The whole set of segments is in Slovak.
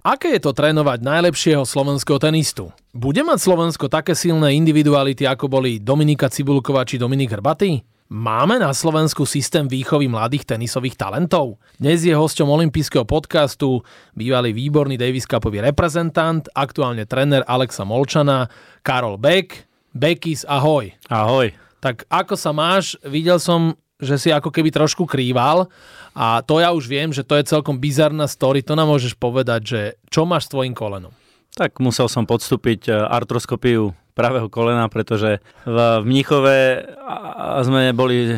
Aké je to trénovať najlepšieho slovenského tenistu? Bude mať Slovensko také silné individuality, ako boli Dominika Cibulková či Dominik Hrbatý? Máme na Slovensku systém výchovy mladých tenisových talentov? Dnes je hosťom olympijského podcastu bývalý výborný Davis Cupový reprezentant, aktuálne tréner Alexa Molčana, Karol Beck. Bekis, ahoj. Ahoj. Tak ako sa máš? Videl som, že si ako keby trošku krýval a to ja už viem, že to je celkom bizarná story. To nám môžeš povedať, že čo máš s tvojim kolenom? Tak musel som podstúpiť e, artroskopiu pravého kolena, pretože v Mnichove sme boli,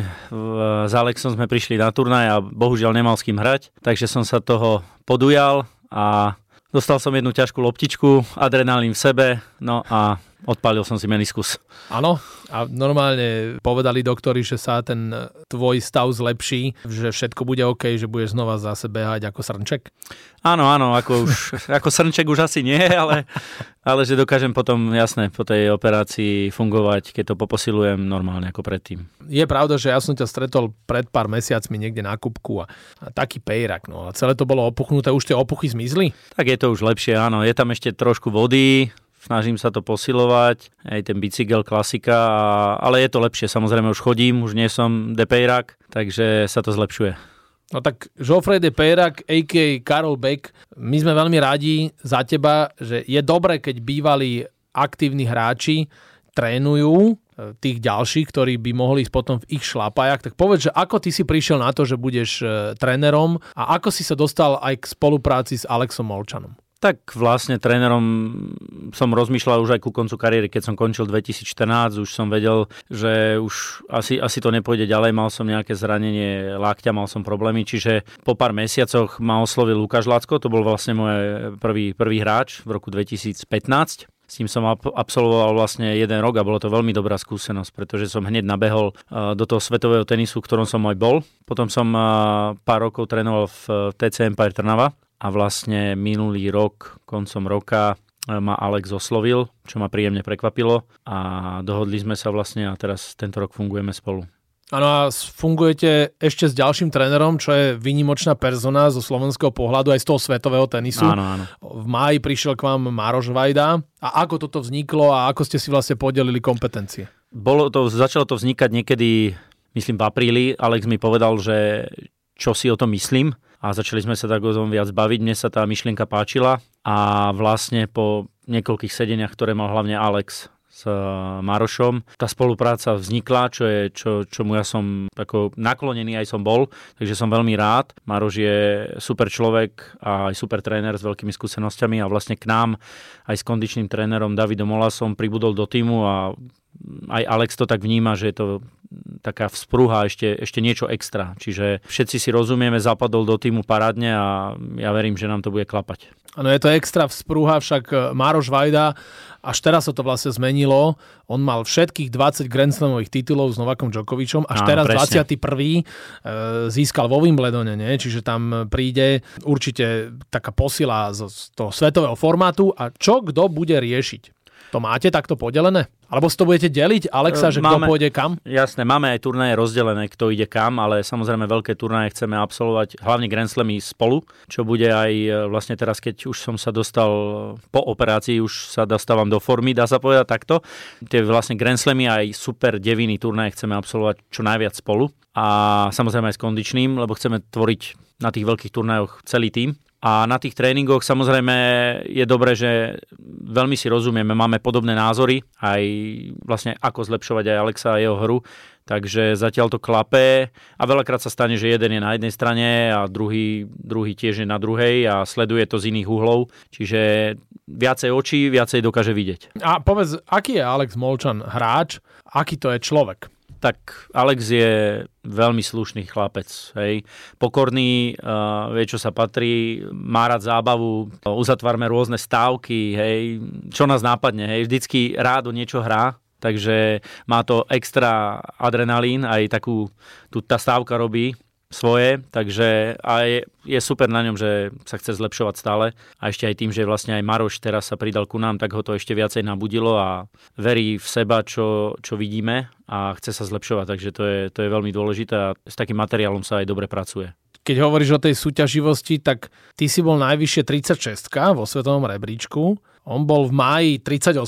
s Alexom sme prišli na turnaj a bohužiaľ nemal s kým hrať, takže som sa toho podujal a dostal som jednu ťažkú loptičku, adrenalín v sebe, no a odpálil som si meniskus. Áno, a normálne povedali doktori, že sa ten tvoj stav zlepší, že všetko bude OK, že budeš znova zase behať ako srnček? Áno, áno, ako, už, ako srnček už asi nie, ale, ale že dokážem potom, jasné, po tej operácii fungovať, keď to poposilujem normálne ako predtým. Je pravda, že ja som ťa stretol pred pár mesiacmi niekde na kubku a, a taký pejrak, no a celé to bolo opuchnuté, už tie opuchy zmizli? Tak je to už lepšie, áno, je tam ešte trošku vody, snažím sa to posilovať, aj ten bicykel klasika, ale je to lepšie, samozrejme už chodím, už nie som depejrak, takže sa to zlepšuje. No tak Geoffrey de Peyrak, a.k.a. Karol Beck, my sme veľmi radi za teba, že je dobré, keď bývalí aktívni hráči trénujú e, tých ďalších, ktorí by mohli ísť potom v ich šlapajach. Tak povedz, že ako ty si prišiel na to, že budeš e, trénerom a ako si sa dostal aj k spolupráci s Alexom Molčanom? Tak vlastne trénerom som rozmýšľal už aj ku koncu kariéry, keď som končil 2014, už som vedel, že už asi, asi to nepôjde ďalej, mal som nejaké zranenie lákťa, mal som problémy, čiže po pár mesiacoch ma oslovil Lukáš Lacko, to bol vlastne môj prvý, prvý hráč v roku 2015. S tým som absolvoval vlastne jeden rok a bolo to veľmi dobrá skúsenosť, pretože som hneď nabehol do toho svetového tenisu, v ktorom som aj bol. Potom som pár rokov trénoval v TC Empire Trnava, a vlastne minulý rok, koncom roka e, ma Alex oslovil, čo ma príjemne prekvapilo a dohodli sme sa vlastne a teraz tento rok fungujeme spolu. Áno a fungujete ešte s ďalším trénerom, čo je vynimočná persona zo slovenského pohľadu aj z toho svetového tenisu. Áno, áno. V máji prišiel k vám Mároš Vajda. A ako toto vzniklo a ako ste si vlastne podelili kompetencie? Bolo to, začalo to vznikať niekedy, myslím v apríli. Alex mi povedal, že čo si o tom myslím a začali sme sa tak o tom viac baviť. Mne sa tá myšlienka páčila a vlastne po niekoľkých sedeniach, ktoré mal hlavne Alex s eh, Marošom. Tá spolupráca vznikla, čo je, čo, čomu ja som ako naklonený aj som bol, takže som veľmi rád. Maroš je super človek a aj super tréner s veľkými skúsenosťami a vlastne k nám aj s kondičným trénerom Davidom Olasom pribudol do týmu a aj Alex to tak vníma, že je to taká vzprúha, ešte, ešte niečo extra. Čiže všetci si rozumieme, zapadol do týmu parádne a ja verím, že nám to bude klapať. Áno, je to extra vzprúha, však e, Mároš Vajda, až teraz sa to vlastne zmenilo. On mal všetkých 20 Grand Slamových titulov s Novakom Djokovičom, až Áno, teraz presne. 21. E, získal vo Wimbledone, nie? čiže tam príde určite taká posila z toho svetového formátu a čo kto bude riešiť. To máte takto podelené? Alebo si to budete deliť, Alexa, že máme, kto pôjde kam? Jasné, máme aj turnaje rozdelené, kto ide kam, ale samozrejme veľké turnaje chceme absolvovať, hlavne Grand Slamy spolu, čo bude aj e, vlastne teraz, keď už som sa dostal po operácii, už sa dostávam do formy, dá sa povedať takto. Tie vlastne Grand Slamy aj super deviny turnaje chceme absolvovať čo najviac spolu a samozrejme aj s kondičným, lebo chceme tvoriť na tých veľkých turnajoch celý tým a na tých tréningoch samozrejme je dobré, že veľmi si rozumieme, máme podobné názory, aj vlastne ako zlepšovať aj Alexa a jeho hru, takže zatiaľ to klape a veľakrát sa stane, že jeden je na jednej strane a druhý, druhý tiež je na druhej a sleduje to z iných uhlov, čiže viacej očí, viacej dokáže vidieť. A povedz, aký je Alex Molčan hráč, aký to je človek? Tak Alex je veľmi slušný chlapec. Hej. Pokorný, uh, vie, čo sa patrí, má rád zábavu, uzatvárme rôzne stávky, hej, čo nás nápadne. Hej. Vždycky rád o niečo hrá, takže má to extra adrenalín, aj takú, tu tá stávka robí, svoje, takže a je, je super na ňom, že sa chce zlepšovať stále a ešte aj tým, že vlastne aj Maroš teraz sa pridal ku nám, tak ho to ešte viacej nabudilo a verí v seba, čo, čo vidíme a chce sa zlepšovať, takže to je, to je veľmi dôležité a s takým materiálom sa aj dobre pracuje. Keď hovoríš o tej súťaživosti, tak ty si bol najvyššie 36 vo svetovom rebríčku. On bol v máji 38,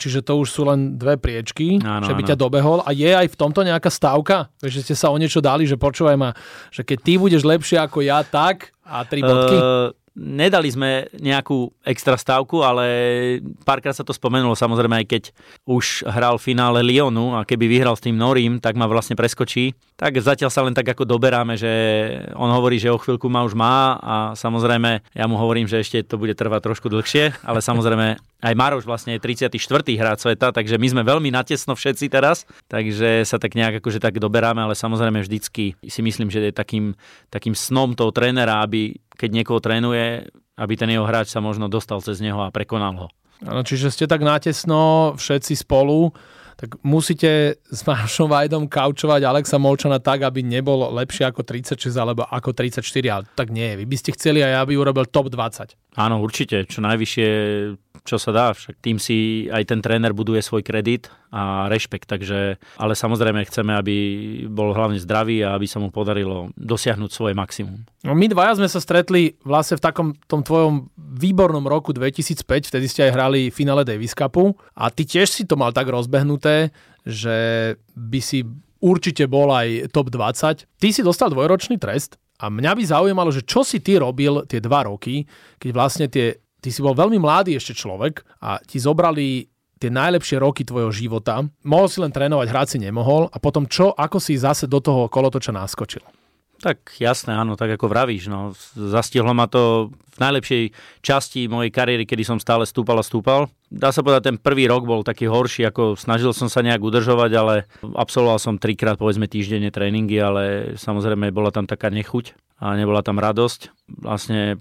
čiže to už sú len dve priečky, áno, že by áno. ťa dobehol. A je aj v tomto nejaká stávka? Že ste sa o niečo dali, že počúvaj ma, že keď ty budeš lepšie ako ja, tak a tri bodky? Uh, Nedali sme nejakú extra stavku, ale párkrát sa to spomenulo, samozrejme aj keď už hral v finále Lyonu a keby vyhral s tým Norím, tak ma vlastne preskočí. Tak zatiaľ sa len tak ako doberáme, že on hovorí, že o chvíľku ma už má a samozrejme ja mu hovorím, že ešte to bude trvať trošku dlhšie, ale samozrejme aj Maroš vlastne je 34. hráč sveta, takže my sme veľmi natesno všetci teraz, takže sa tak nejak akože tak doberáme, ale samozrejme vždycky si myslím, že je takým, takým snom toho trénera, aby keď niekoho trénuje, aby ten jeho hráč sa možno dostal cez neho a prekonal ho. Ano, čiže ste tak natesno všetci spolu tak musíte s Maršom Vajdom kaučovať Alexa Molčana tak, aby nebol lepšie ako 36 alebo ako 34, ale tak nie. Vy by ste chceli aj, aby urobil top 20. Áno, určite. Čo najvyššie, čo sa dá. Však tým si aj ten tréner buduje svoj kredit a rešpekt. Takže, ale samozrejme chceme, aby bol hlavne zdravý a aby sa mu podarilo dosiahnuť svoje maximum. No, my dvaja sme sa stretli vlastne v takom tom tvojom výbornom roku 2005, vtedy ste aj hrali finále Davis Cupu a ty tiež si to mal tak rozbehnuté, že by si určite bol aj top 20. Ty si dostal dvojročný trest a mňa by zaujímalo, že čo si ty robil tie dva roky, keď vlastne tie, ty si bol veľmi mladý ešte človek a ti zobrali tie najlepšie roky tvojho života. Mohol si len trénovať, hrať si nemohol a potom čo, ako si zase do toho kolotoča naskočil? Tak jasné, áno, tak ako vravíš. No. Zastihlo ma to v najlepšej časti mojej kariéry, kedy som stále stúpal a stúpal. Dá sa povedať, ten prvý rok bol taký horší, ako snažil som sa nejak udržovať, ale absolvoval som trikrát, povedzme, týždenne tréningy, ale samozrejme bola tam taká nechuť a nebola tam radosť. Vlastne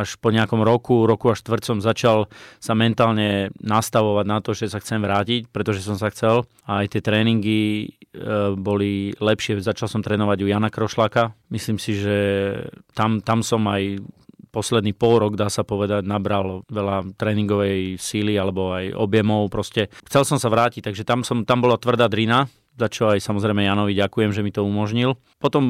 až po nejakom roku, roku a štvrť začal sa mentálne nastavovať na to, že sa chcem vrátiť, pretože som sa chcel. A aj tie tréningy e, boli lepšie. Začal som trénovať u Jana Krošlaka. Myslím si, že tam, tam som aj posledný pol rok, dá sa povedať, nabral veľa tréningovej síly alebo aj objemov. Proste chcel som sa vrátiť, takže tam, som, tam bola tvrdá drina za čo aj samozrejme Janovi ďakujem, že mi to umožnil. Potom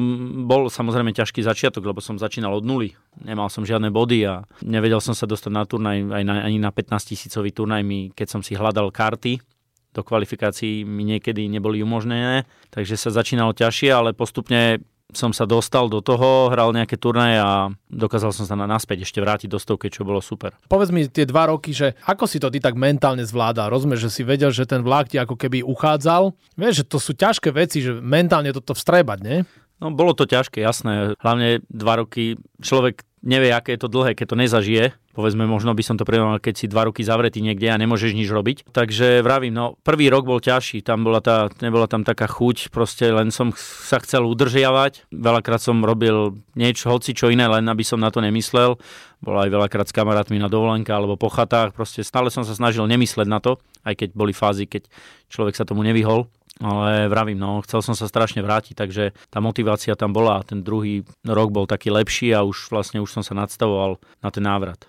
bol samozrejme ťažký začiatok, lebo som začínal od nuly. Nemal som žiadne body a nevedel som sa dostať na turnaj, aj na, ani na 15 tisícový turnaj, mi, keď som si hľadal karty, do kvalifikácií mi niekedy neboli umožnené, takže sa začínalo ťažšie, ale postupne som sa dostal do toho, hral nejaké turnaje a dokázal som sa na, naspäť ešte vrátiť do stovky, čo bolo super. Povedz mi tie dva roky, že ako si to ty tak mentálne zvládal? Rozumieš, že si vedel, že ten vlak ti ako keby uchádzal? Vieš, že to sú ťažké veci, že mentálne toto vstrebať, nie? No bolo to ťažké, jasné. Hlavne dva roky človek nevie, aké je to dlhé, keď to nezažije. Povedzme, možno by som to prirovnal, keď si dva roky zavretý niekde a nemôžeš nič robiť. Takže vravím, no prvý rok bol ťažší, tam bola tá, nebola tam taká chuť, proste len som sa chcel udržiavať. Veľakrát som robil niečo, hoci čo iné, len aby som na to nemyslel. Bol aj veľakrát s kamarátmi na dovolenka alebo po chatách, proste stále som sa snažil nemysleť na to, aj keď boli fázy, keď človek sa tomu nevyhol ale vravím, no, chcel som sa strašne vrátiť, takže tá motivácia tam bola a ten druhý rok bol taký lepší a už vlastne už som sa nadstavoval na ten návrat.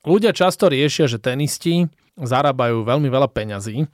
Ľudia často riešia, že tenisti zarábajú veľmi veľa peňazí,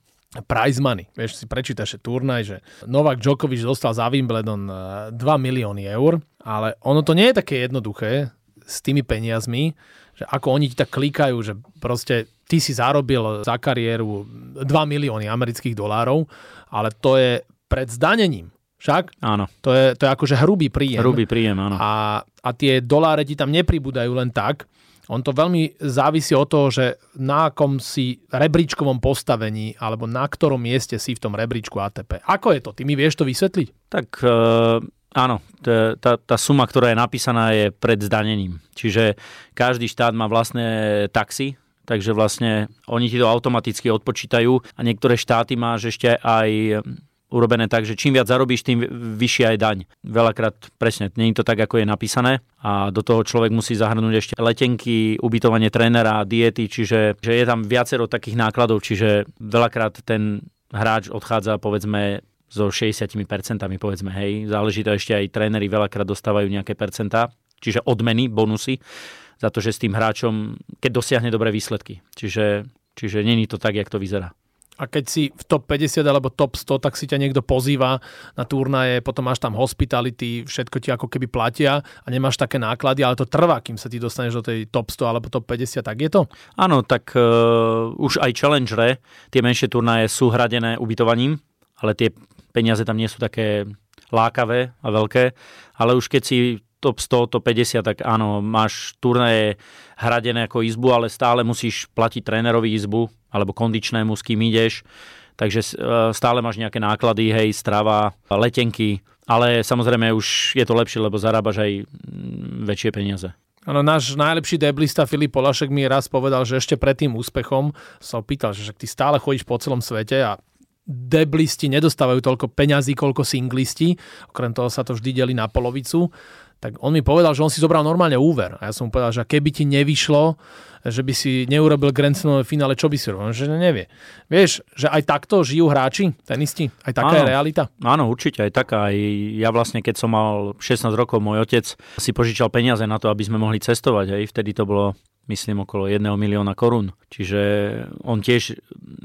prize money. Vieš, si prečítaš turnaj, že Novak Djokovic dostal za Wimbledon 2 eh, milióny eur, ale ono to nie je také jednoduché s tými peniazmi, že ako oni ti tak klikajú, že proste ty si zarobil za kariéru 2 milióny amerických dolárov, ale to je pred zdanením. Však? Áno. To je, to je akože hrubý príjem. Hrubý príjem, áno. A, a tie doláre ti tam nepribúdajú len tak. On to veľmi závisí od toho, že na akom si rebríčkovom postavení alebo na ktorom mieste si v tom rebríčku ATP. Ako je to? Ty mi vieš to vysvetliť? Tak uh, Áno, tá, tá suma, ktorá je napísaná, je pred zdanením. Čiže každý štát má vlastné taxy, takže vlastne oni ti to automaticky odpočítajú a niektoré štáty máš ešte aj urobené tak, že čím viac zarobíš, tým vyššia je daň. Veľakrát presne, nie je to tak, ako je napísané a do toho človek musí zahrnúť ešte letenky, ubytovanie trénera, diety, čiže že je tam viacero takých nákladov, čiže veľakrát ten hráč odchádza povedzme so 60% povedzme, hej. Záleží to ešte aj tréneri veľakrát dostávajú nejaké percentá, čiže odmeny, bonusy za to, že s tým hráčom, keď dosiahne dobré výsledky. Čiže, čiže není to tak, jak to vyzerá. a keď si v top 50 alebo top 100, tak si ťa niekto pozýva na turnaje, potom máš tam hospitality, všetko ti ako keby platia a nemáš také náklady, ale to trvá, kým sa ti dostaneš do tej top 100 alebo top 50, tak je to? Áno, tak uh, už aj challengere, tie menšie turnaje sú hradené ubytovaním, ale tie peniaze tam nie sú také lákavé a veľké, ale už keď si top 100, top 50, tak áno, máš turnaje hradené ako izbu, ale stále musíš platiť trénerovi izbu, alebo kondičnému, s kým ideš. Takže e, stále máš nejaké náklady, hej, strava, letenky, ale samozrejme už je to lepšie, lebo zarábaš aj mm, väčšie peniaze. Ano, náš najlepší deblista Filip Polašek mi raz povedal, že ešte pred tým úspechom sa opýtal, že ty stále chodíš po celom svete a deblisti nedostávajú toľko peňazí, koľko singlisti. Okrem toho sa to vždy delí na polovicu tak on mi povedal, že on si zobral normálne úver. A ja som mu povedal, že keby ti nevyšlo, že by si neurobil Grand Slamové finále, čo by si robil? Že nevie. Vieš, že aj takto žijú hráči, tenisti? Aj taká áno, je realita? Áno, určite aj taká. Aj ja vlastne, keď som mal 16 rokov, môj otec si požičal peniaze na to, aby sme mohli cestovať. Aj vtedy to bolo, myslím, okolo 1 milióna korún. Čiže on tiež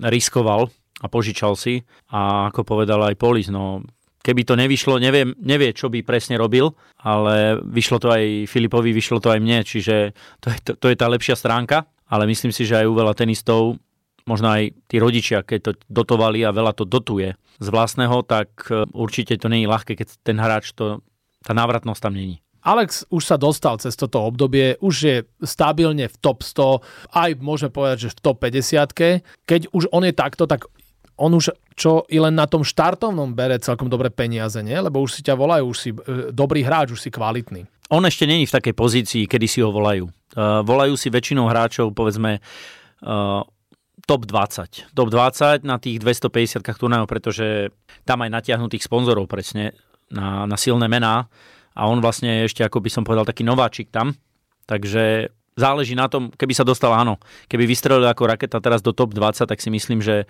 riskoval a požičal si. A ako povedal aj Polis, no keby to nevyšlo, neviem, nevie, čo by presne robil, ale vyšlo to aj Filipovi, vyšlo to aj mne, čiže to je, to, to je tá lepšia stránka, ale myslím si, že aj u veľa tenistov, možno aj tí rodičia, keď to dotovali a veľa to dotuje z vlastného, tak e, určite to je ľahké, keď ten hráč to, tá návratnosť tam není. Alex už sa dostal cez toto obdobie, už je stabilne v top 100, aj môžeme povedať, že v top 50. Keď už on je takto, tak on už čo i len na tom štartovnom bere celkom dobré peniaze, nie? Lebo už si ťa volajú, už si e, dobrý hráč, už si kvalitný. On ešte není v takej pozícii, kedy si ho volajú. Uh, volajú si väčšinou hráčov, povedzme, uh, top 20. Top 20 na tých 250 turnajov, pretože tam aj natiahnutých sponzorov presne na, na silné mená a on vlastne ešte, ako by som povedal, taký nováčik tam. Takže záleží na tom, keby sa dostal, áno, keby vystrelil ako raketa teraz do top 20, tak si myslím, že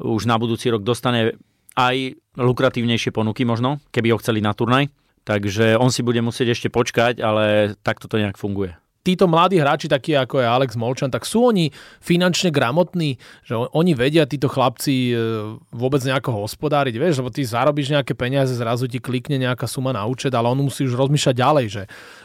už na budúci rok dostane aj lukratívnejšie ponuky možno, keby ho chceli na turnaj. Takže on si bude musieť ešte počkať, ale takto to nejak funguje títo mladí hráči, takí ako je Alex Molčan, tak sú oni finančne gramotní, že oni vedia, títo chlapci e, vôbec nejako hospodáriť, vieš, lebo ty zarobíš nejaké peniaze, zrazu ti klikne nejaká suma na účet, ale on musí už rozmýšľať ďalej, že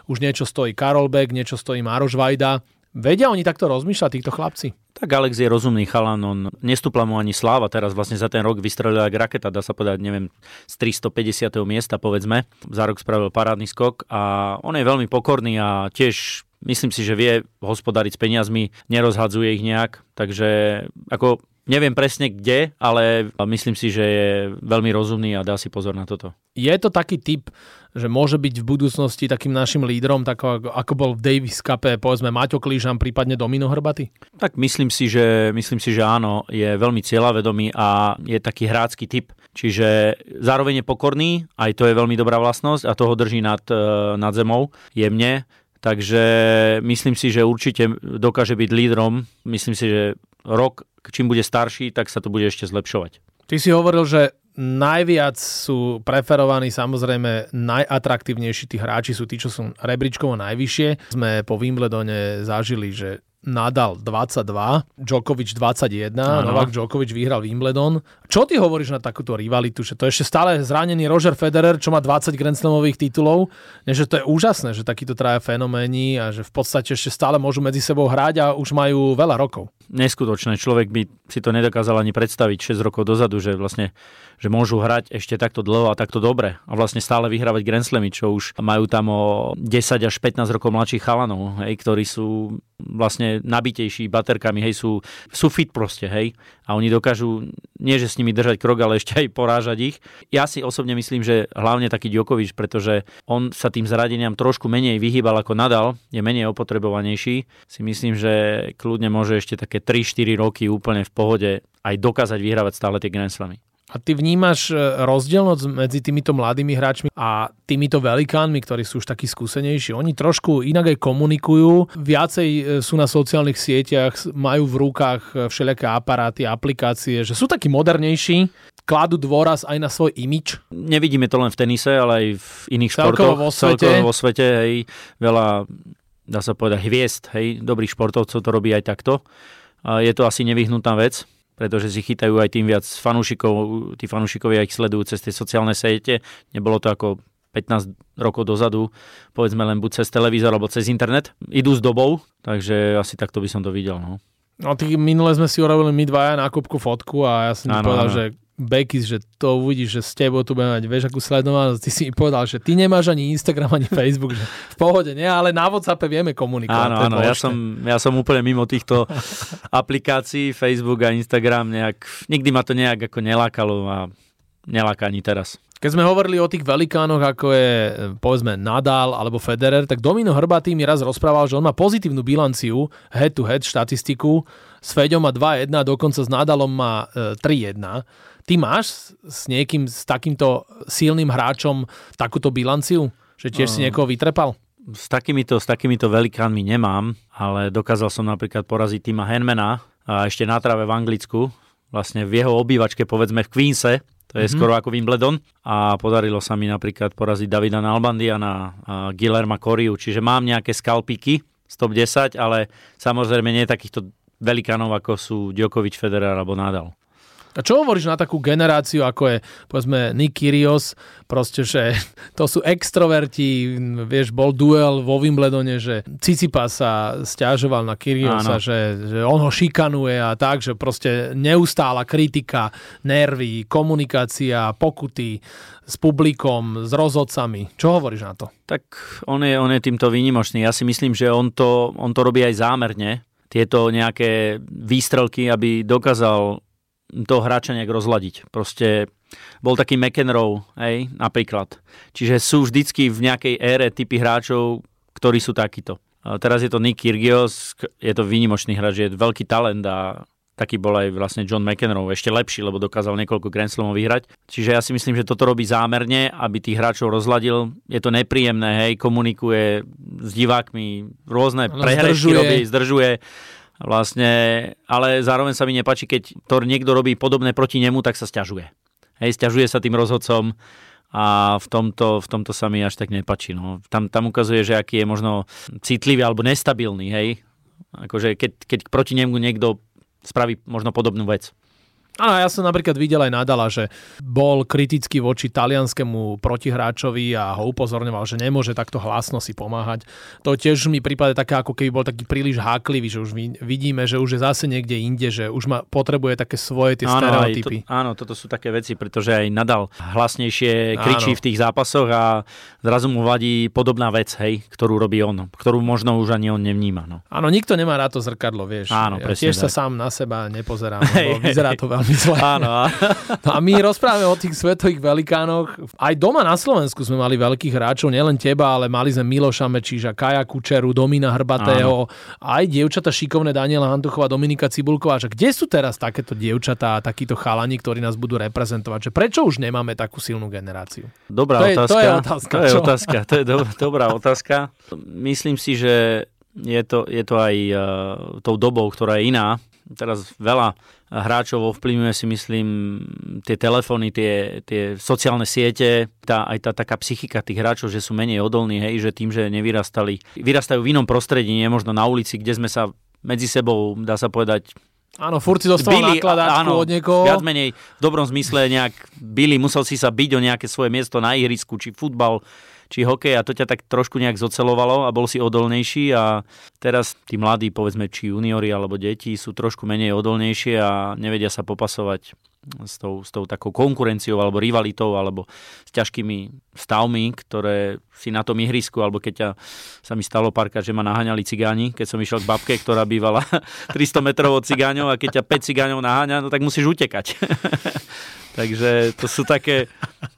už niečo stojí Karol Beck, niečo stojí Maroš Vajda. Vedia oni takto rozmýšľať, týchto chlapci? Tak Alex je rozumný chalan, on nestúpla mu ani sláva, teraz vlastne za ten rok vystrelil aj raketa, dá sa povedať, neviem, z 350. miesta povedzme. Za rok spravil parádny skok a on je veľmi pokorný a tiež Myslím si, že vie hospodariť s peniazmi, nerozhadzuje ich nejak, takže ako neviem presne kde, ale myslím si, že je veľmi rozumný a dá si pozor na toto. Je to taký typ, že môže byť v budúcnosti takým našim lídrom, tak ako bol v Davis Cup, povedzme Maťo Klížan, prípadne Domino Hrbaty? Tak myslím si, že, myslím si, že áno, je veľmi cieľavedomý a je taký hrácky typ. Čiže zároveň je pokorný, aj to je veľmi dobrá vlastnosť a toho drží nad, eh, nad zemou jemne Takže myslím si, že určite dokáže byť lídrom. Myslím si, že rok, čím bude starší, tak sa to bude ešte zlepšovať. Ty si hovoril, že najviac sú preferovaní samozrejme najatraktívnejší tí hráči sú tí, čo sú rebríčkovo najvyššie. Sme po Wimbledone zažili, že Nadal 22, Djokovic 21, ano. Novak Djokovic vyhral Wimbledon. Čo ty hovoríš na takúto rivalitu? Že to je ešte stále zranený Roger Federer, čo má 20 Grand Slamových titulov. Nie, že to je úžasné, že takíto traja fenoméni a že v podstate ešte stále môžu medzi sebou hrať a už majú veľa rokov. Neskutočné. Človek by si to nedokázal ani predstaviť 6 rokov dozadu, že vlastne že môžu hrať ešte takto dlho a takto dobre a vlastne stále vyhrávať Grand Slamy, čo už majú tam o 10 až 15 rokov mladších chalanov, hej, ktorí sú vlastne nabitejší baterkami, hej, sú, sú fit proste, hej. A oni dokážu, nie že s nimi držať krok, ale ešte aj porážať ich. Ja si osobne myslím, že hlavne taký Djokovic, pretože on sa tým zradeniam trošku menej vyhýbal ako Nadal, je menej opotrebovanejší. Si myslím, že kľudne môže ešte také 3-4 roky úplne v pohode aj dokázať vyhrávať stále tie Grand Slamy. A ty vnímaš e, rozdielnosť medzi týmito mladými hráčmi a týmito velikánmi, ktorí sú už takí skúsenejší. Oni trošku inak aj komunikujú, viacej e, sú na sociálnych sieťach, majú v rukách e, všelijaké aparáty, aplikácie, že sú takí modernejší, kladú dôraz aj na svoj imič. Nevidíme to len v tenise, ale aj v iných Celkovo športoch. Vo svete. Celkovo vo svete, hej, veľa, dá sa povedať, hviezd, hej, dobrých športovcov to robí aj takto. Je to asi nevyhnutná vec pretože si chytajú aj tým viac fanúšikov, tí fanúšikovia ich sledujú cez tie sociálne siete. Nebolo to ako 15 rokov dozadu, povedzme len buď cez televízor alebo cez internet. Idú s dobou, takže asi takto by som to videl. No. No, tých minule sme si urobili my dvaja nákupku fotku a ja som ti povedal, ano. že Bekis, že to uvidíš, že s tebou tu budeme mať, vieš, akú sledovanosť. Ty si mi povedal, že ty nemáš ani Instagram, ani Facebook, že v pohode, nie, ale na WhatsAppe vieme komunikovať. Áno, áno, ja som, ja som úplne mimo týchto aplikácií, Facebook a Instagram, nejak, nikdy ma to nejak ako nelákalo a neláka ani teraz. Keď sme hovorili o tých velikánoch, ako je povedzme Nadal alebo Federer, tak Domino Hrbatý mi raz rozprával, že on má pozitívnu bilanciu head-to-head štatistiku. S Feďom má 2-1, dokonca s Nadalom má 3-1. Ty máš s niekým, s takýmto silným hráčom takúto bilanciu? Že tiež si niekoho vytrepal? S takýmito, s takýmito velikánmi nemám, ale dokázal som napríklad poraziť Tima Henmana a ešte na trave v Anglicku, vlastne v jeho obývačke, povedzme v Queense, to je mm-hmm. skoro ako Wimbledon. A podarilo sa mi napríklad poraziť Davida Nalbandiana a Guillerma Coriu, čiže mám nejaké skalpiky z top 10, ale samozrejme nie takýchto velikánov, ako sú Djokovic, Federer alebo Nadal. A čo hovoríš na takú generáciu, ako je, povedzme, Nick Kyrgios, proste, že to sú extroverti, vieš, bol duel vo Wimbledone, že Cicipa sa stiažoval na Kyrgiosa, že, že on ho šikanuje a tak, že proste neustála kritika, nervy, komunikácia, pokuty s publikom, s rozhodcami. Čo hovoríš na to? Tak on je, on je týmto výnimočný. Ja si myslím, že on to, on to robí aj zámerne, tieto nejaké výstrelky, aby dokázal toho hráča nejak rozladiť. Proste bol taký McEnroe, hej, napríklad. Čiže sú vždycky v nejakej ére typy hráčov, ktorí sú takíto. Teraz je to Nick Kyrgios, je to výnimočný hráč, je veľký talent a taký bol aj vlastne John McEnroe, ešte lepší, lebo dokázal niekoľko Grand Slamov vyhrať. Čiže ja si myslím, že toto robí zámerne, aby tých hráčov rozladil. Je to nepríjemné, hej, komunikuje s divákmi, rôzne prehrešky robí, zdržuje Vlastne, ale zároveň sa mi nepačí, keď to niekto robí podobné proti nemu, tak sa stiažuje. Hej, stiažuje sa tým rozhodcom a v tomto, v tomto sa mi až tak nepačí. No. Tam, tam ukazuje, že aký je možno citlivý alebo nestabilný. Hej? Akože keď, keď proti nemu niekto spraví možno podobnú vec. Áno, ja som napríklad videl aj Nadala, že bol kritický voči talianskému protihráčovi a ho upozorňoval, že nemôže takto hlasno si pomáhať. To tiež mi prípade také, ako keby bol taký príliš háklivý, že už vidíme, že už je zase niekde inde, že už ma, potrebuje také svoje tie áno, stereotypy. To, áno, toto sú také veci, pretože aj Nadal hlasnejšie kričí áno. v tých zápasoch a zrazu mu vadí podobná vec, hej, ktorú robí on, ktorú možno už ani on nevníma. No. Áno, nikto nemá rád to zrkadlo, vieš. Áno, ja tiež tak. sa sám na seba nepozerám, lebo vyzerá to veľmi veľmi zle. Áno. No a my rozprávame o tých svetových velikánoch. Aj doma na Slovensku sme mali veľkých hráčov, nielen teba, ale mali sme Miloša Mečíža, Kaja Kučeru, Domina Hrbatého, Áno. aj dievčata šikovné Daniela Hantuchová, Dominika Cibulková. Že kde sú teraz takéto dievčatá a takíto chalani, ktorí nás budú reprezentovať? Že prečo už nemáme takú silnú generáciu? Dobrá to je, otázka. To je otázka. To je otázka. To je do, dobrá otázka. Myslím si, že je to, je to aj uh, tou dobou, ktorá je iná. Teraz veľa hráčov ovplyvňuje si myslím tie telefóny, tie, tie sociálne siete, tá, aj tá taká psychika tých hráčov, že sú menej odolní, hej, že tým, že nevyrastali, vyrastajú v inom prostredí, nie možno na ulici, kde sme sa medzi sebou, dá sa povedať, Áno, furt si dostal byli, áno, od niekoho. Viac menej v dobrom zmysle nejak byli, musel si sa byť o nejaké svoje miesto na ihrisku, či futbal, či hokej a to ťa tak trošku nejak zocelovalo a bol si odolnejší a teraz tí mladí, povedzme, či juniori alebo deti sú trošku menej odolnejšie a nevedia sa popasovať s tou, s tou takou konkurenciou alebo rivalitou alebo s ťažkými stavmi, ktoré si na tom ihrisku, alebo keď ťa, sa mi stalo párkrát, že ma naháňali cigáni, keď som išiel k babke, ktorá bývala 300 metrov od cigáňov a keď ťa 5 cigáňov naháňa, no tak musíš utekať. Takže to sú také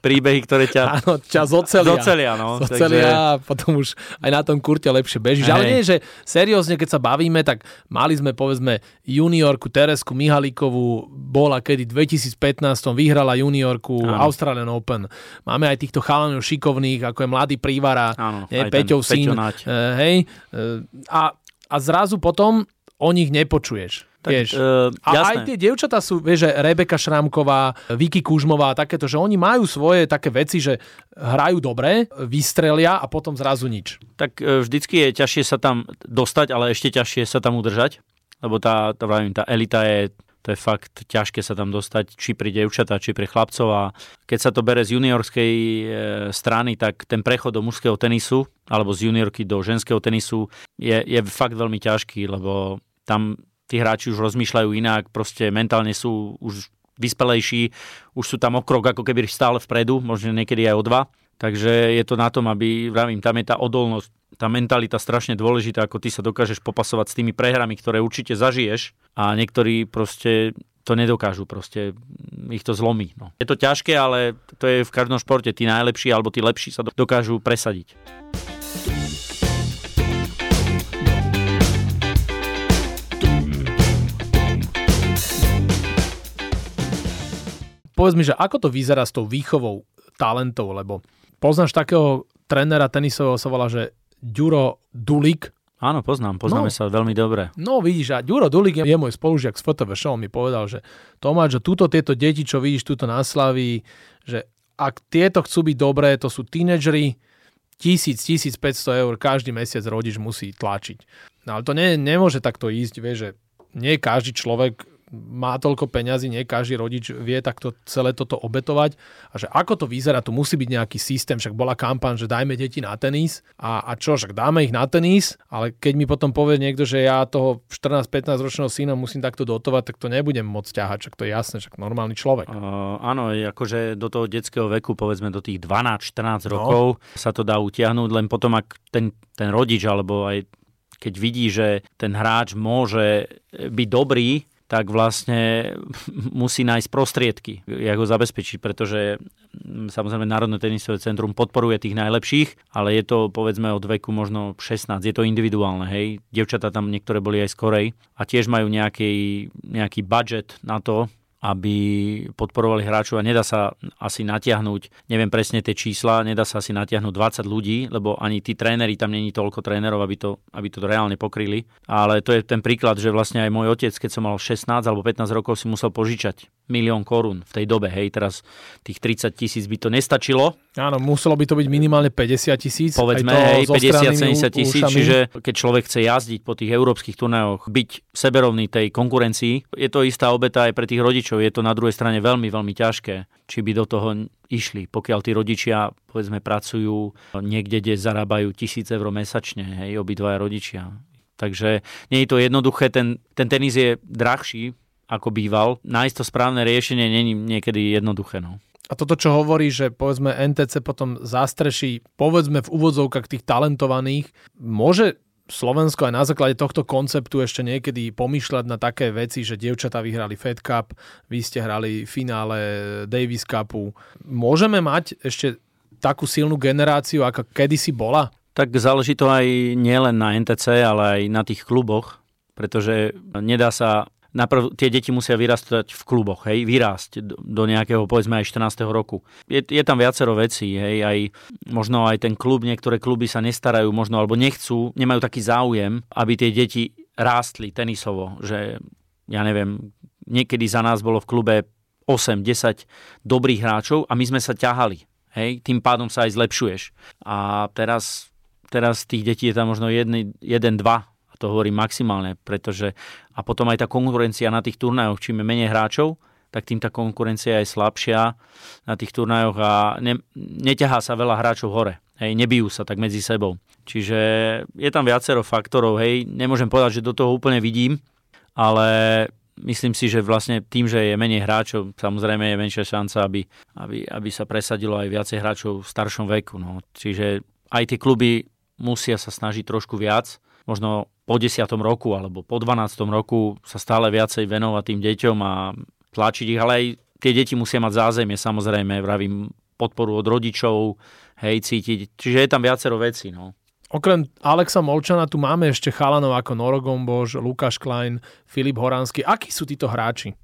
príbehy, ktoré ťa, Áno, ťa zocelia. Zocelia, no. zocelia Takže... a potom už aj na tom kurte lepšie bežíš. Ale nie, že seriózne, keď sa bavíme, tak mali sme povedzme juniorku Teresku Mihalíkovú, bola kedy 2015 vyhrala juniorku Áno. Australian Open. Máme aj týchto chalanov šikovných, ako je mladý Prívara, Áno, nie, Peťov syn. Uh, hej, uh, a, a zrazu potom o nich nepočuješ. Tak, vieš. Uh, a aj tie dievčatá sú, vieš, že Rebeka Šrámková, Vicky Kužmová, takéto, že oni majú svoje také veci, že hrajú dobre, vystrelia a potom zrazu nič. Tak uh, vždycky je ťažšie sa tam dostať, ale ešte ťažšie sa tam udržať, lebo tá, tá, tá elita je To je fakt ťažké sa tam dostať, či pri devčatá, či pri chlapcov a keď sa to bere z juniorskej e, strany, tak ten prechod do mužského tenisu alebo z juniorky do ženského tenisu je, je fakt veľmi ťažký, lebo tam tí hráči už rozmýšľajú inak, proste mentálne sú už vyspelejší, už sú tam o krok ako keby stále vpredu, možno niekedy aj o dva. Takže je to na tom, aby, vravím, tam je tá odolnosť, tá mentalita strašne dôležitá, ako ty sa dokážeš popasovať s tými prehrami, ktoré určite zažiješ a niektorí proste to nedokážu, proste ich to zlomí. No. Je to ťažké, ale to je v každom športe. Tí najlepší alebo tí lepší sa dokážu presadiť. Povedz mi, že ako to vyzerá s tou výchovou talentov, lebo Poznáš takého trénera tenisového, sa volá, že Ďuro Dulik. Áno, poznám, poznáme no, sa veľmi dobre. No vidíš, a Ďuro Dulik je, je môj spolužiak z FTV Show, mi povedal, že Tomáš, že túto tieto deti, čo vidíš túto na Slaví, že ak tieto chcú byť dobré, to sú tínedžeri, 1000-1500 eur každý mesiac rodič musí tlačiť. No ale to nie, nemôže takto ísť, vieš, že nie každý človek má toľko peňazí, nie každý rodič vie takto celé toto obetovať. A že ako to vyzerá, tu musí byť nejaký systém, však bola kampaň, že dajme deti na tenis a, a čo, však dáme ich na tenis, ale keď mi potom povie niekto, že ja toho 14-15 ročného syna musím takto dotovať, tak to nebudem môcť ťahať, však to je jasné, však normálny človek. Uh, áno, akože do toho detského veku, povedzme do tých 12-14 no. rokov sa to dá utiahnuť, len potom ak ten, ten rodič alebo aj keď vidí, že ten hráč môže byť dobrý, tak vlastne musí nájsť prostriedky, jak ho zabezpečiť, pretože mm, samozrejme Národné tenisové centrum podporuje tých najlepších, ale je to povedzme od veku možno 16, je to individuálne, hej. Devčatá tam niektoré boli aj skorej a tiež majú nejaký, nejaký budget na to, aby podporovali hráčov a nedá sa asi natiahnuť, neviem presne tie čísla, nedá sa asi natiahnuť 20 ľudí, lebo ani tí tréneri, tam není toľko trénerov, aby to, aby to reálne pokryli. Ale to je ten príklad, že vlastne aj môj otec, keď som mal 16 alebo 15 rokov, si musel požičať milión korún v tej dobe. Hej, teraz tých 30 tisíc by to nestačilo. Áno, muselo by to byť minimálne 50 tisíc. Povedzme, hej, 50-70 tisíc, čiže keď človek chce jazdiť po tých európskych turnajoch, byť seberovný tej konkurencii, je to istá obeta aj pre tých rodičov. Je to na druhej strane veľmi, veľmi ťažké, či by do toho išli. Pokiaľ tí rodičia, povedzme, pracujú niekde, kde zarábajú tisíc eur mesačne, hej, obidvaja rodičia. Takže nie je to jednoduché, ten, ten tenis je drahší, ako býval. Nájsť to správne riešenie není niekedy jednoduché. No. A toto, čo hovorí, že povedzme NTC potom zastreší, povedzme v úvodzovkách tých talentovaných, môže Slovensko aj na základe tohto konceptu ešte niekedy pomýšľať na také veci, že dievčatá vyhrali Fed Cup, vy ste hrali finále Davis Cupu. Môžeme mať ešte takú silnú generáciu, ako kedysi bola? Tak záleží to aj nielen na NTC, ale aj na tých kluboch, pretože nedá sa Naprv, tie deti musia vyrastať v kluboch, hej, vyrásť do, nejakého, povedzme aj 14. roku. Je, je tam viacero vecí, hej, aj možno aj ten klub, niektoré kluby sa nestarajú, možno, alebo nechcú, nemajú taký záujem, aby tie deti rástli tenisovo, že ja neviem, niekedy za nás bolo v klube 8-10 dobrých hráčov a my sme sa ťahali. Hej, tým pádom sa aj zlepšuješ. A teraz, teraz tých detí je tam možno jeden, jeden dva a to hovorím maximálne, pretože a potom aj tá konkurencia na tých turnajoch, čím je menej hráčov, tak tým tá konkurencia je slabšia na tých turnajoch a ne, neťahá sa veľa hráčov hore. Hej, nebijú sa tak medzi sebou. Čiže je tam viacero faktorov, hej, nemôžem povedať, že do toho úplne vidím, ale myslím si, že vlastne tým, že je menej hráčov, samozrejme je menšia šanca, aby, aby, aby sa presadilo aj viacej hráčov v staršom veku. No. Čiže aj tie kluby musia sa snažiť trošku viac, možno po 10. roku alebo po 12. roku sa stále viacej venovať tým deťom a tlačiť ich, ale aj tie deti musia mať zázemie, samozrejme, vravím, podporu od rodičov, hej, cítiť. Čiže je tam viacero vecí, no. Okrem Alexa Molčana tu máme ešte chalanov ako Noro Gomboš, Lukáš Klein, Filip Horánsky. Akí sú títo hráči?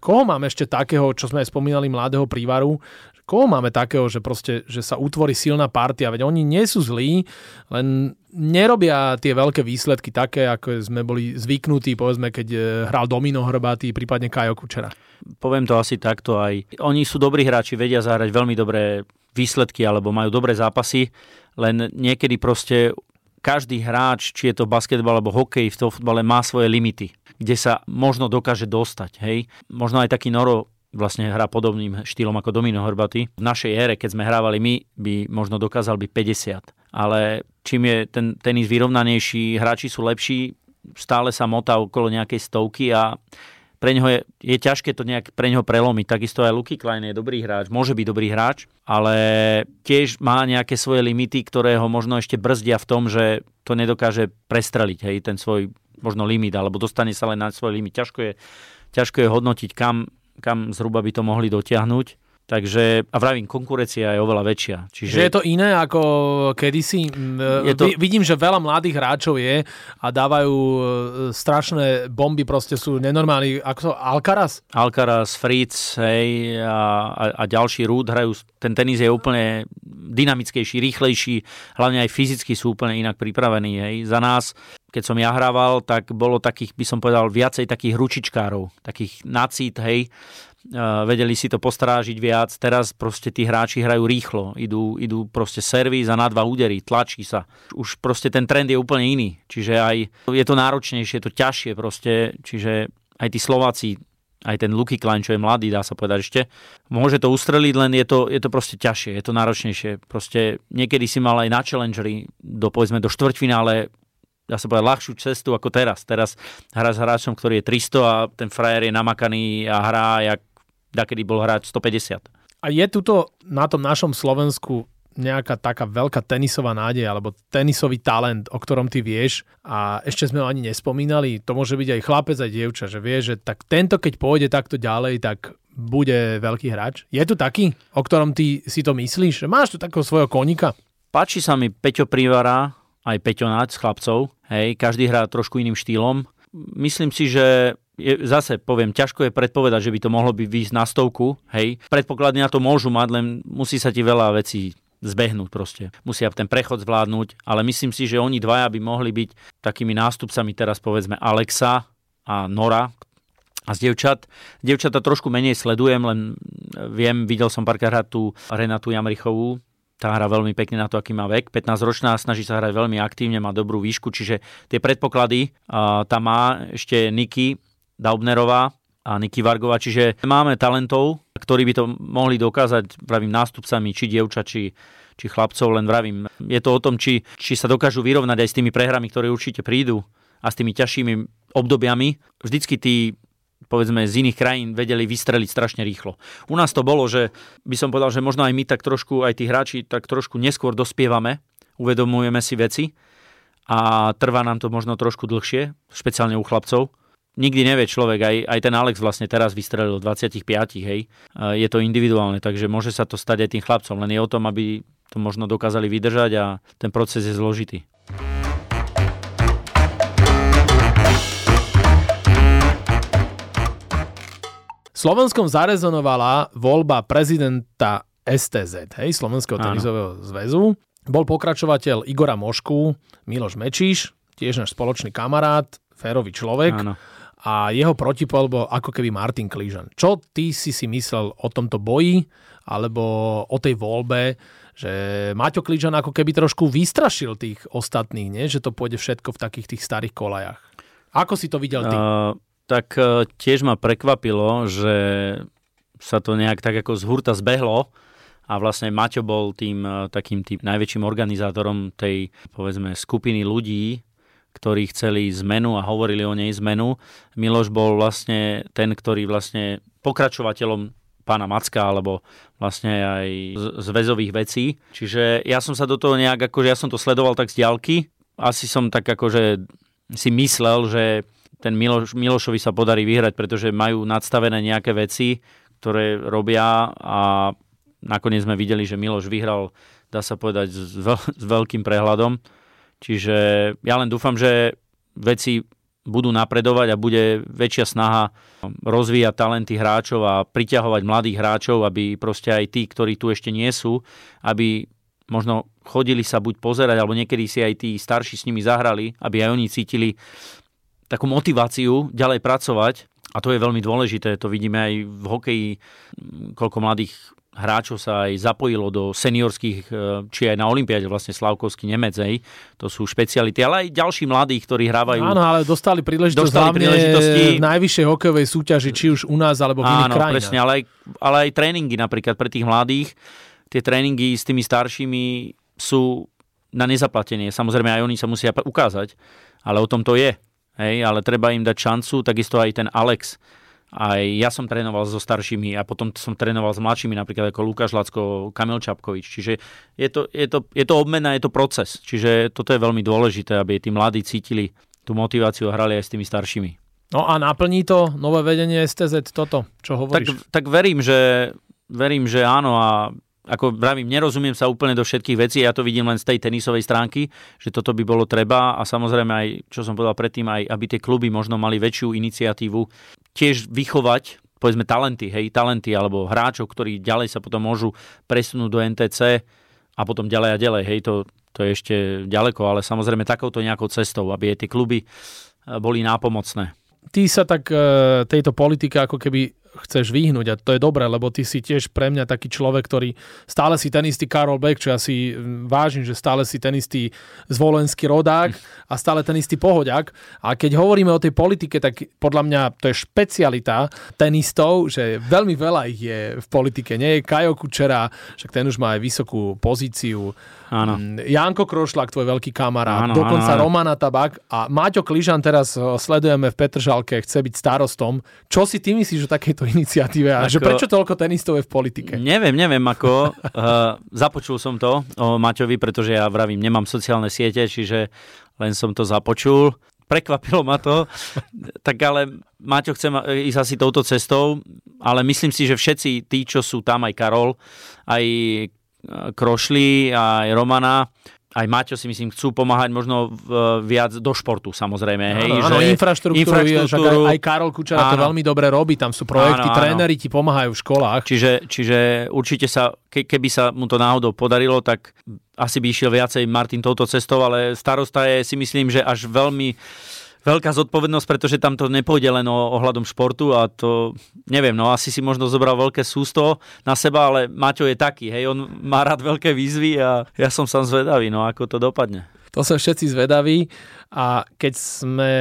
Koho máme ešte takého, čo sme aj spomínali, mladého prívaru, koho máme takého, že proste, že sa utvorí silná partia, veď oni nie sú zlí, len nerobia tie veľké výsledky také, ako sme boli zvyknutí, povedzme, keď e, hral Domino Hrbatý, prípadne Kajo Kučera. Poviem to asi takto aj. Oni sú dobrí hráči, vedia zahrať veľmi dobré výsledky alebo majú dobré zápasy, len niekedy proste každý hráč, či je to basketbal alebo hokej v tom futbale, má svoje limity. kde sa možno dokáže dostať. Hej. Možno aj taký Noro vlastne hrá podobným štýlom ako Domino Hrbaty. V našej ére, keď sme hrávali my, by možno dokázal byť 50. Ale čím je ten tenis vyrovnanejší, hráči sú lepší, stále sa motá okolo nejakej stovky a pre neho je, je ťažké to nejak pre neho prelomiť. Takisto aj Luky Klein je dobrý hráč, môže byť dobrý hráč, ale tiež má nejaké svoje limity, ktoré ho možno ešte brzdia v tom, že to nedokáže prestreliť, hej, ten svoj možno limit, alebo dostane sa len na svoj limit. Ťažko je, ťažko je hodnotiť, kam, kam zhruba by to mohli dotiahnuť. Takže, a vravím, konkurencia je oveľa väčšia. Čiže že je to iné ako kedysi? Je to... Vidím, že veľa mladých hráčov je a dávajú e, strašné bomby, proste sú nenormálni. Ako to, Alcaraz? Alcaraz, Fritz hej, a, a, a ďalší Rúd hrajú, ten tenis je úplne dynamickejší, rýchlejší, hlavne aj fyzicky sú úplne inak pripravení. Hej. Za nás keď som ja hrával, tak bolo takých, by som povedal, viacej takých ručičkárov, takých nacít, hej, vedeli si to postrážiť viac. Teraz proste tí hráči hrajú rýchlo, idú, idú proste servis a na dva údery, tlačí sa. Už proste ten trend je úplne iný. Čiže aj je to náročnejšie, je to ťažšie proste, čiže aj tí Slováci aj ten Luky Klein, čo je mladý, dá sa povedať ešte. Môže to ustreliť, len je to, je to proste ťažšie, je to náročnejšie. Proste niekedy si mal aj na Challengeri do, povedzme, do štvrťfinále dá sa povedať, ľahšiu cestu ako teraz. Teraz hra s hráčom, ktorý je 300 a ten frajer je namakaný a hrá jak kedy bol hráč 150. A je tuto na tom našom Slovensku nejaká taká veľká tenisová nádej alebo tenisový talent, o ktorom ty vieš a ešte sme ho ani nespomínali, to môže byť aj chlapec, aj dievča, že vie, že tak tento keď pôjde takto ďalej, tak bude veľký hráč. Je tu taký, o ktorom ty si to myslíš? Máš tu takého svojho konika? Páči sa mi Peťo Privara, aj Peťo s chlapcov. Hej, každý hrá trošku iným štýlom. Myslím si, že je, zase poviem, ťažko je predpovedať, že by to mohlo byť výjsť na stovku, hej. Predpoklady na to môžu mať, len musí sa ti veľa vecí zbehnúť proste. Musia ten prechod zvládnuť, ale myslím si, že oni dvaja by mohli byť takými nástupcami teraz povedzme Alexa a Nora, a z dievčat, dievčata trošku menej sledujem, len viem, videl som párkrát tú Renatu Jamrichovú, tá hra veľmi pekne na to, aký má vek. 15-ročná, snaží sa hrať veľmi aktívne, má dobrú výšku, čiže tie predpoklady uh, tam má ešte Niky, Daubnerová a Niky Vargová, čiže máme talentov, ktorí by to mohli dokázať, pravím, nástupcami, či dievča, či, či chlapcov, len vravím. Je to o tom, či, či sa dokážu vyrovnať aj s tými prehrami, ktoré určite prídu a s tými ťažšími obdobiami. Vždycky tí povedzme z iných krajín vedeli vystreliť strašne rýchlo. U nás to bolo, že by som povedal, že možno aj my tak trošku, aj tí hráči tak trošku neskôr dospievame, uvedomujeme si veci a trvá nám to možno trošku dlhšie, špeciálne u chlapcov nikdy nevie človek, aj, aj ten Alex vlastne teraz vystrelil 25, hej. Je to individuálne, takže môže sa to stať aj tým chlapcom, len je o tom, aby to možno dokázali vydržať a ten proces je zložitý. Slovenskom zarezonovala voľba prezidenta STZ, hej, Slovenského tenizového zväzu. Bol pokračovateľ Igora Mošku, Miloš Mečíš, tiež náš spoločný kamarát, férový človek. Áno a jeho protipol bol ako keby Martin Klížan. Čo ty si si myslel o tomto boji alebo o tej voľbe, že Maťo Klížan ako keby trošku vystrašil tých ostatných, nie? že to pôjde všetko v takých tých starých kolajach. Ako si to videl ty? Uh, tak uh, tiež ma prekvapilo, že sa to nejak tak ako z hurta zbehlo a vlastne Maťo bol tým uh, takým tým najväčším organizátorom tej povedzme skupiny ľudí, ktorí chceli zmenu a hovorili o nej zmenu. Miloš bol vlastne ten, ktorý vlastne pokračovateľom pána Macka alebo vlastne aj zväzových vecí. Čiže ja som sa do toho nejak, akože ja som to sledoval tak z diaľky. Asi som tak akože si myslel, že ten Miloš, Milošovi sa podarí vyhrať, pretože majú nadstavené nejaké veci, ktoré robia a nakoniec sme videli, že Miloš vyhral, dá sa povedať, s, veľ, s veľkým prehľadom. Čiže ja len dúfam, že veci budú napredovať a bude väčšia snaha rozvíjať talenty hráčov a priťahovať mladých hráčov, aby proste aj tí, ktorí tu ešte nie sú, aby možno chodili sa buď pozerať, alebo niekedy si aj tí starší s nimi zahrali, aby aj oni cítili takú motiváciu ďalej pracovať. A to je veľmi dôležité, to vidíme aj v hokeji, koľko mladých hráčov sa aj zapojilo do seniorských, e, či aj na Olympiáde, vlastne Slavkovský Nemec, to sú špeciality, ale aj ďalší mladí, ktorí hrávajú. Áno, ale dostali príležitosť dostali príležitosti v najvyššej hokejovej súťaži, či už u nás, alebo v iných Áno, krajinách. presne, ale aj, ale aj tréningy napríklad pre tých mladých. Tie tréningy s tými staršími sú na nezaplatenie. Samozrejme aj oni sa musia ukázať, ale o tom to je. Hej, ale treba im dať šancu, takisto aj ten Alex, aj ja som trénoval so staršími a potom som trénoval s mladšími, napríklad ako Lukáš Lacko, Kamil Čapkovič. Čiže je to, je, to, je to obmena, je to proces. Čiže toto je veľmi dôležité, aby tí mladí cítili tú motiváciu a hrali aj s tými staršími. No a naplní to nové vedenie STZ toto, čo hovoríš? Tak, tak verím, že, verím, že áno a ako vravím, nerozumiem sa úplne do všetkých vecí, ja to vidím len z tej tenisovej stránky, že toto by bolo treba a samozrejme aj, čo som povedal predtým, aj aby tie kluby možno mali väčšiu iniciatívu tiež vychovať povedzme talenty, hej, talenty alebo hráčov, ktorí ďalej sa potom môžu presunúť do NTC a potom ďalej a ďalej, hej, to, to je ešte ďaleko, ale samozrejme takouto nejakou cestou, aby tie kluby eh, boli nápomocné. Ty sa tak eh, tejto politike ako keby chceš vyhnúť a to je dobré, lebo ty si tiež pre mňa taký človek, ktorý stále si ten istý Karol Beck, čo ja si vážim, že stále si ten istý zvolenský rodák a stále ten istý pohodiak. A keď hovoríme o tej politike, tak podľa mňa to je špecialita tenistov, že veľmi veľa ich je v politike. Nie je Kajo Kučera, však ten už má aj vysokú pozíciu. Áno. Mm, Janko Krošlak, tvoj veľký kamarát, áno, dokonca áno, áno. Romana Tabak a Maťo Kližan teraz sledujeme v Petržalke, chce byť starostom. Čo si ty myslíš o takejto iniciatíve a ako, že prečo toľko tenistov je v politike? Neviem, neviem, ako uh, započul som to o Maťovi, pretože ja vravím, nemám sociálne siete, čiže len som to započul. Prekvapilo ma to, tak ale Maťo chce ísť asi touto cestou, ale myslím si, že všetci tí, čo sú tam, aj Karol, aj Krošli, aj Romana, aj Maťo si myslím, chcú pomáhať možno viac do športu samozrejme. Hej, áno, áno, že infraštruktúru, infraštruktúru aj, aj Karol Kučera to veľmi dobre robí, tam sú projekty, áno, tréneri ti pomáhajú v školách. Čiže, čiže určite sa, ke, keby sa mu to náhodou podarilo, tak asi by išiel viacej Martin touto cestou, ale starosta je si myslím, že až veľmi veľká zodpovednosť, pretože tam to nepôjde len o ohľadom športu a to, neviem, no asi si možno zobral veľké sústo na seba, ale Maťo je taký, hej, on má rád veľké výzvy a ja som sám zvedavý, no ako to dopadne. To sa všetci zvedaví a keď sme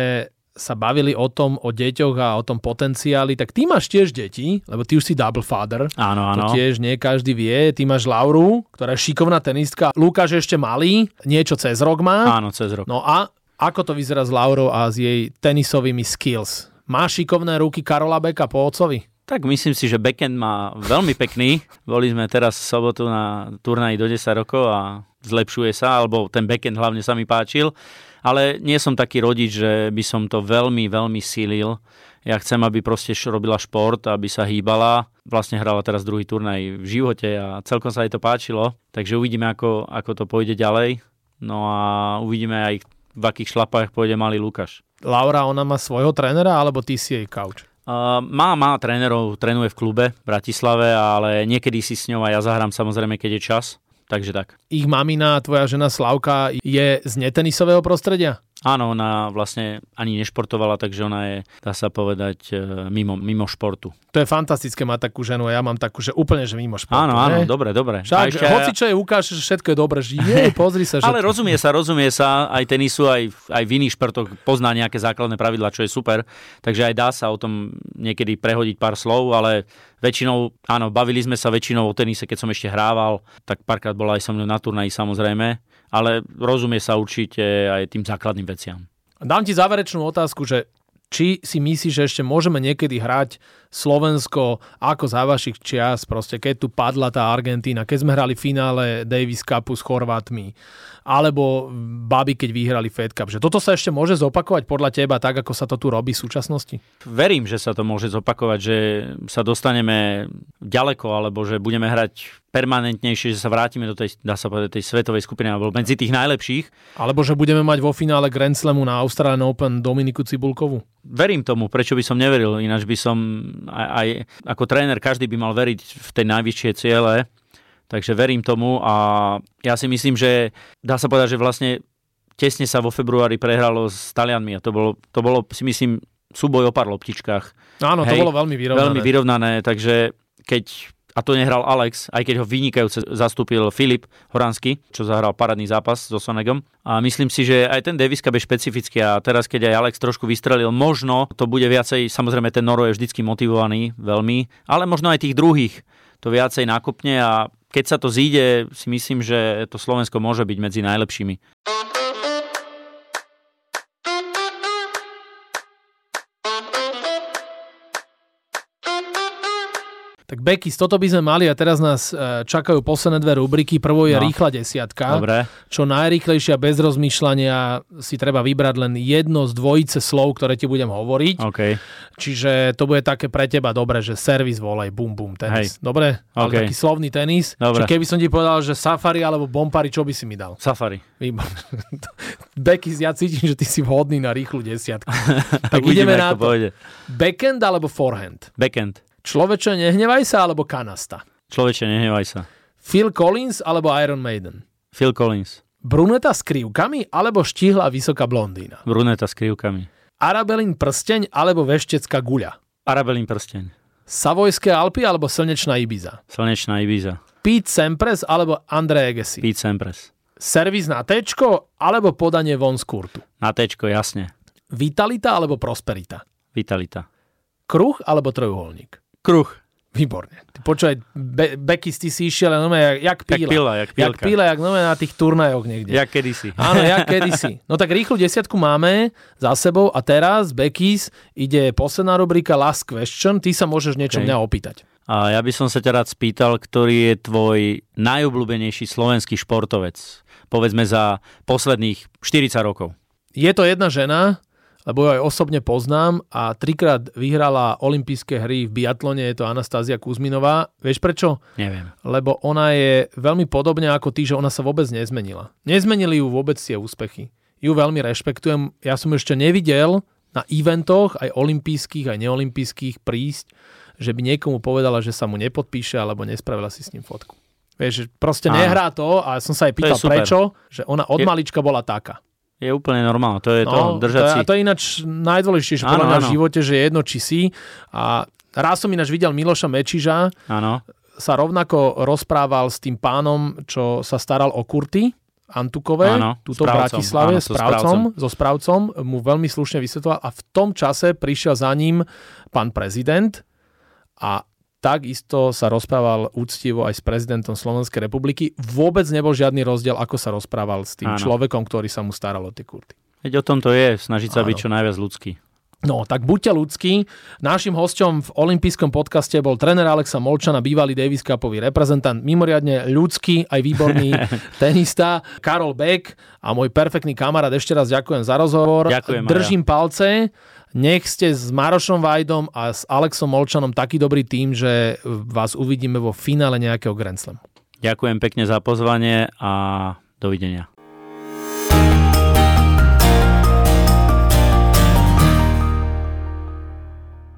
sa bavili o tom, o deťoch a o tom potenciáli, tak ty máš tiež deti, lebo ty už si double father. Áno, áno. To tiež nie každý vie. Ty máš Lauru, ktorá je šikovná tenistka. Lukáš ešte malý, niečo cez rok má. Áno, cez rok. No a ako to vyzerá s Laurou a s jej tenisovými skills? Má šikovné ruky Karola Beka po ocovi? Tak myslím si, že backend má veľmi pekný. Boli sme teraz v sobotu na turnaji do 10 rokov a zlepšuje sa, alebo ten backend hlavne sa mi páčil. Ale nie som taký rodič, že by som to veľmi, veľmi sílil. Ja chcem, aby proste robila šport, aby sa hýbala. Vlastne hrala teraz druhý turnaj v živote a celkom sa jej to páčilo. Takže uvidíme, ako, ako to pôjde ďalej. No a uvidíme aj v akých šlapách pôjde malý Lukáš. Laura, ona má svojho trénera, alebo ty si jej couch? Uh, má, má trénerov, trénuje v klube v Bratislave, ale niekedy si s ňou a ja zahrám samozrejme, keď je čas. Takže tak. Ich mamina, tvoja žena Slavka, je z netenisového prostredia? Áno, ona vlastne ani nešportovala, takže ona je, dá sa povedať, e, mimo, mimo športu. To je fantastické mať takú ženu a ja mám takú, že úplne, že mimo športu. Áno, áno, ne? dobre, dobre. Však, ešte... hoci čo je ukáže, že všetko je dobre, že je, pozri sa. Že... Ale rozumie sa, rozumie sa, aj tenisu, aj, aj v iných športoch pozná nejaké základné pravidla, čo je super, takže aj dá sa o tom niekedy prehodiť pár slov, ale väčšinou, áno, bavili sme sa väčšinou o tenise, keď som ešte hrával, tak párkrát bola aj so mnou na turnaji samozrejme, ale rozumie sa určite aj tým základným veciam. Dám ti záverečnú otázku, že či si myslíš, že ešte môžeme niekedy hrať Slovensko ako za vašich čias, proste keď tu padla tá Argentína, keď sme hrali finále Davis Cupu s Chorvátmi, alebo baby, keď vyhrali Fed Cup. Že toto sa ešte môže zopakovať podľa teba tak, ako sa to tu robí v súčasnosti? Verím, že sa to môže zopakovať, že sa dostaneme ďaleko, alebo že budeme hrať permanentnejšie, že sa vrátime do tej, dá sa povedať, tej svetovej skupiny, alebo medzi tých najlepších. Alebo že budeme mať vo finále Grand Slamu na Australian Open Dominiku Cibulkovu? Verím tomu, prečo by som neveril, ináč by som aj, aj ako tréner, každý by mal veriť v tej najvyššie ciele, takže verím tomu a ja si myslím, že dá sa povedať, že vlastne tesne sa vo februári prehralo s Talianmi a to bolo, to bolo si myslím, súboj o pár loptičkách. Áno, to Hej, bolo veľmi vyrovnané. Veľmi vyrovnané, takže keď a to nehral Alex, aj keď ho vynikajúce zastúpil Filip Horansky, čo zahral parádny zápas so Sonegom. A myslím si, že aj ten Davis Cup je špecifický a teraz, keď aj Alex trošku vystrelil, možno to bude viacej, samozrejme ten Noro je vždycky motivovaný veľmi, ale možno aj tých druhých to viacej nakopne a keď sa to zíde, si myslím, že to Slovensko môže byť medzi najlepšími. Tak Bekis, toto by sme mali a teraz nás e, čakajú posledné dve rubriky. Prvo je no. rýchla desiatka. Dobre. Čo najrýchlejšia bez rozmýšľania si treba vybrať len jedno z dvojice slov, ktoré ti budem hovoriť. Okay. Čiže to bude také pre teba dobre, že servis volej, bum bum, tenis. Hej. Dobre? Okay. Ale taký slovný tenis. Dobre. Čiže keby som ti povedal, že safari alebo bompari, čo by si mi dal? Safari. Bekis, ja cítim, že ty si vhodný na rýchlu desiatku. tak ideme na to. Pôjde. Backend alebo forehand? Backend. Človeče, nehnevaj sa alebo kanasta? Človeče, nehnevaj sa. Phil Collins alebo Iron Maiden? Phil Collins. Bruneta s krivkami alebo štíhla vysoká blondína? Bruneta s krivkami. Arabelin prsteň alebo veštecká guľa? Arabelin prsteň. Savojské Alpy alebo slnečná Ibiza? Slnečná Ibiza. Pete Sampras alebo André Agassi? Pete Sampras. Servis na tečko alebo podanie von z kurtu? Na tečko, jasne. Vitalita alebo prosperita? Vitalita. Kruh alebo trojuholník? Kruh. Výborne. Ty počúvaj, Be- Becky, ty si išiel, no, jak, jak píla. Jak píla, jak. Jak píla, jak no, na tých turnajoch niekde. Jak kedysi. Áno, jak kedysi. No tak rýchlu desiatku máme za sebou a teraz, Beckys, ide posledná rubrika Last Question. Ty sa môžeš niečo okay. mňa opýtať. A ja by som sa ťa rád spýtal, ktorý je tvoj najobľúbenejší slovenský športovec, povedzme za posledných 40 rokov. Je to jedna žena, lebo ju aj osobne poznám a trikrát vyhrala olympijské hry v biatlone, je to Anastázia Kuzminová. Vieš prečo? Neviem. Lebo ona je veľmi podobne ako ty, že ona sa vôbec nezmenila. Nezmenili ju vôbec tie úspechy. Ju veľmi rešpektujem. Ja som ešte nevidel na eventoch, aj olympijských, aj neolympijských prísť, že by niekomu povedala, že sa mu nepodpíše alebo nespravila si s ním fotku. Vieš, proste Áno. nehrá to a som sa aj pýtal prečo, že ona od malička bola taká je úplne normálne. To je no, to držať to, si... A to je ináč najdôležitejšie podľa mňa v živote, že jedno či si. A raz som ináč videl Miloša Mečiža. Áno. Sa rovnako rozprával s tým pánom, čo sa staral o kurty. Antukové, áno, túto v Bratislave, áno, správcom, so správcom, mu veľmi slušne vysvetoval a v tom čase prišiel za ním pán prezident a takisto sa rozprával úctivo aj s prezidentom Slovenskej republiky. Vôbec nebol žiadny rozdiel, ako sa rozprával s tým Áno. človekom, ktorý sa mu staral o tie kurty. Veď o tom to je, snažiť sa Áno. byť čo najviac ľudský. No, tak buďte ľudskí. Našim hosťom v olympijskom podcaste bol tréner Alexa Molčana, bývalý Davis Cupový reprezentant, mimoriadne ľudský, aj výborný tenista, Karol Beck a môj perfektný kamarát. Ešte raz ďakujem za rozhovor. Ďakujem, Držím palce nech ste s Marošom Vajdom a s Alexom Molčanom taký dobrý tým, že vás uvidíme vo finále nejakého Grand Slamu. Ďakujem pekne za pozvanie a dovidenia.